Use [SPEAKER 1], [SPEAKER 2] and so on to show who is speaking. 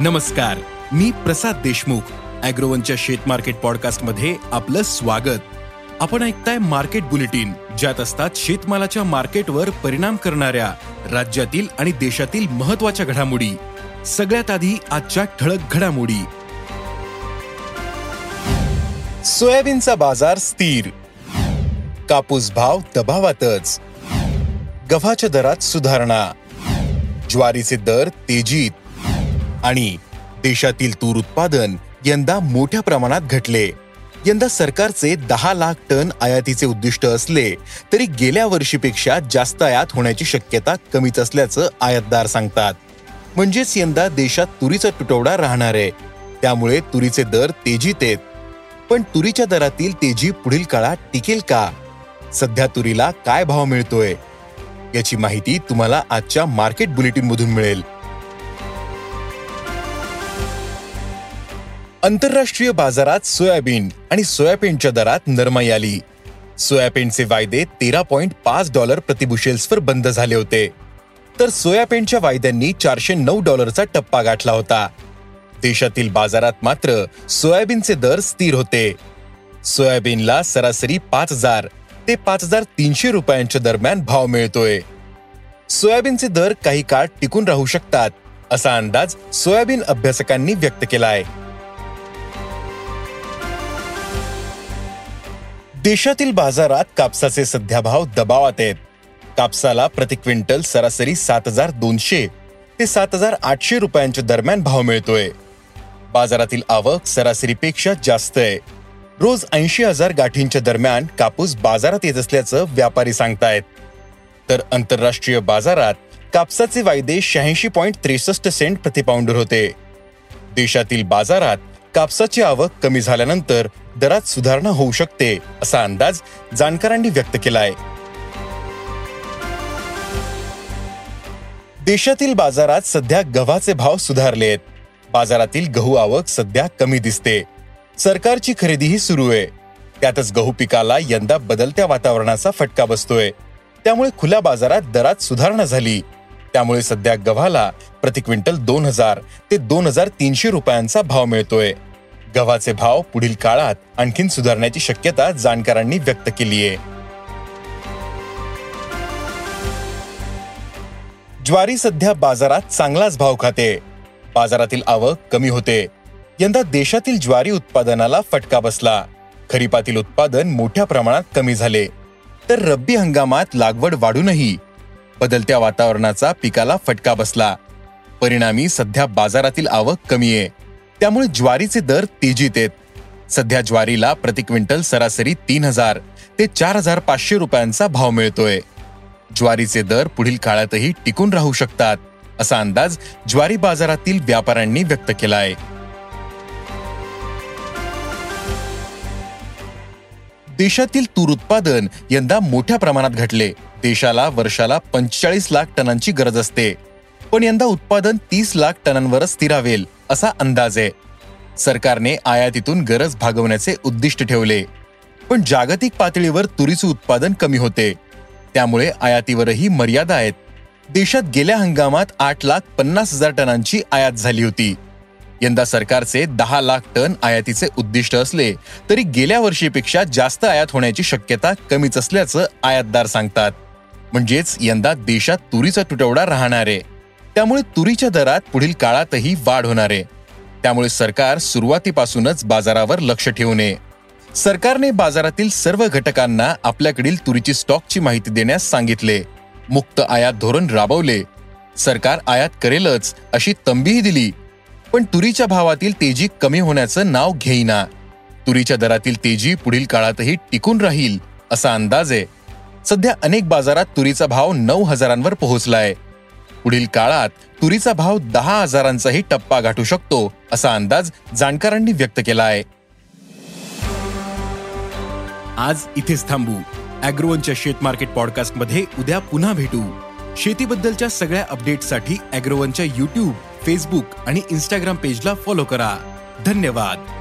[SPEAKER 1] नमस्कार मी प्रसाद देशमुख अॅग्रोवनच्या शेत मार्केट पॉडकास्टमध्ये आपलं स्वागत. आपण ऐकताय मार्केट बुलेटिन ज्यात असतात शेतमालाच्या मार्केटवर परिणाम करणाऱ्या राज्यातील आणि देशातील महत्त्वाच्या घडामोडी. सगळ्यात आधी आजच्या ठळक घडामोडी. सोयाबीनचा बाजार स्थिर. कापूस भाव दबावातच. गव्हाच्या दरात सुधारणा. ज्वारीचे दर तेजीत. आणि देशातील तूर उत्पादन यंदा मोठ्या प्रमाणात घटले. यंदा सरकारचे दहा लाख टन आयातीचे उद्दिष्ट असले तरी गेल्या वर्षीपेक्षा जास्त आयात होण्याची शक्यता कमीच असल्याचं आयातदार सांगतात. म्हणजेच यंदा देशात तुरीचा तुटवडा राहणार आहे. त्यामुळे तुरीचे दर तेजीत येत पण तुरीच्या दरातील तेजी पुढील काळात टिकेल का? सध्या तुरीला काय भाव मिळतोय? याची माहिती तुम्हाला आजच्या मार्केट बुलेटिन मधून मिळेल. आंतरराष्ट्रीय बाजारात सोयाबीन आणि सोयाबीनच्या दरात नरमाई आली. सोयाबीनचे वायदे तेरा पॉइंट पाच डॉलर प्रतिबुशेल्सवर बंद झाले होते. तर सोयाबीनच्या वायद्यांनी चारशे नऊ डॉलरचा टप्पा गाठला होता. देशातील बाजारात मात्र सोयाबीनचे दर स्थिर होते. सोयाबीनला सरासरी पाच हजार ते पाच हजार तीनशे रुपयांच्या दरम्यान भाव मिळतोय. सोयाबीनचे दर काही काळ टिकून राहू शकतात असा अंदाज सोयाबीन अभ्यासकांनी व्यक्त केला आहे देशातील बाजारात कापसाचे सध्या भाव दबावात आहेत. कापसाला प्रति क्विंटल सरासरी सात हजार दोनशे ते सात हजार आठशे रुपयांच्या दरम्यान भाव मिळतोय. बाजारातील आवक सरासरीपेक्षा जास्त आहे. रोज ऐंशी हजार गाठींच्या दरम्यान कापूस बाजारात येत असल्याचं व्यापारी सांगतायत. तर आंतरराष्ट्रीय बाजारात कापसाचे वायदे शहाऐंशी पॉईंट त्रेसष्ट सेंट प्रतिपाऊंडर होते. देशातील बाजारात कापसाची आवक कमी झाल्यानंतर दरात सुधारणा होऊ शकते असा अंदाज जाणकारांनी व्यक्त केला आहे देशातील बाजारात सध्या गव्हाचे भाव सुधारले आहेत बाजारातील गहू आवक सध्या कमी दिसते. सरकारची खरेदीही सुरू आहे. त्यातच गहू पिकाला यंदा बदलत्या वातावरणाचा फटका बसतोय. त्यामुळे खुल्या बाजारात दरात सुधारणा झाली. त्यामुळे सध्या गव्हाला प्रति क्विंटल दोन हजार ते दोन हजार तीनशे रुपयांचा भाव मिळतोय. गव्हाचे भाव पुढील काळात आणखीन सुधारण्याची शक्यता जाणकारांनी व्यक्त केली आहे ज्वारी सध्या बाजारात चांगलाच भाव खाते. बाजारातील आवक कमी होते. यंदा देशातील ज्वारी उत्पादनाला फटका बसला. खरीपातील उत्पादन मोठ्या प्रमाणात कमी झाले. तर रब्बी हंगामात लागवड वाढूनही बदलत्या वातावरणाचा पिकाला फटका बसला. परिणामी सध्या बाजारातील आवक कमी आहे. त्यामुळे ज्वारीचे दर तेजीत आहेत. सध्या ज्वारीला प्रति क्विंटल सरासरी तीन हजार ते चार हजार पाचशे रुपयांचा भाव मिळतोय. ज्वारीचे दर पुढील काळातही टिकून राहू शकतात असा अंदाज ज्वारी बाजारातील व्यापाऱ्यांनी व्यक्त केला आहे देशातील तूर उत्पादन यंदा मोठ्या प्रमाणात घटले. देशाला वर्षाला पंचेचाळीस लाख टनांची गरज असते. पण यंदा उत्पादन तीस लाख टनांवरच स्थिरावेल असा अंदाज आहे. सरकारने आयातीतून गरज भागवण्याचे उद्दिष्ट ठेवले. पण जागतिक पातळीवर तुरीचे उत्पादन कमी होते. त्यामुळे आयातीवरही मर्यादा आहेत. देशात गेल्या हंगामात आठ लाख पन्नास हजार टनांची आयात झाली होती. यंदा सरकारचे दहा लाख टन आयातीचे उद्दिष्ट असले तरी गेल्या वर्षीपेक्षा जास्त आयात होण्याची शक्यता कमीच असल्याचं आयातदार सांगतात. म्हणजेच यंदा देशात तुरीचा तुटवडा राहणार आहे. त्यामुळे तुरीच्या दरात पुढील काळातही वाढ होणार आहे. त्यामुळे सरकार सुरुवातीपासूनच बाजारावर लक्ष ठेवू नये सरकारने बाजारातील सर्व घटकांना आपल्याकडील तुरीची स्टॉकची माहिती देण्यास सांगितले. मुक्त आयात धोरण राबवले. सरकार आयात करेलच अशी तंबीही दिली. पण तुरीच्या भावातील तेजी कमी होण्याचं नाव घेईना. तुरीच्या दरातील तेजी पुढील काळातही टिकून राहील असा अंदाज आहे. सध्या अनेक बाजारात तुरीचा भाव नऊ हजारांवर पोहोचलाय. पुढील काळात तुरीचा भाव दहा हजारांचाही टप्पा गाठू शकतो असा अंदाज जाणकारांनी व्यक्त केला आहे आज इथेच थांबू. अॅग्रोवनच्या शेत मार्केट पॉडकास्टमध्ये उद्या पुन्हा भेटू. शेतीबद्दलच्या सगळ्या अपडेटसाठी अॅग्रोवनच्या युट्यूब फेसबुक आणि इन्स्टाग्राम पेजला फॉलो करा. धन्यवाद.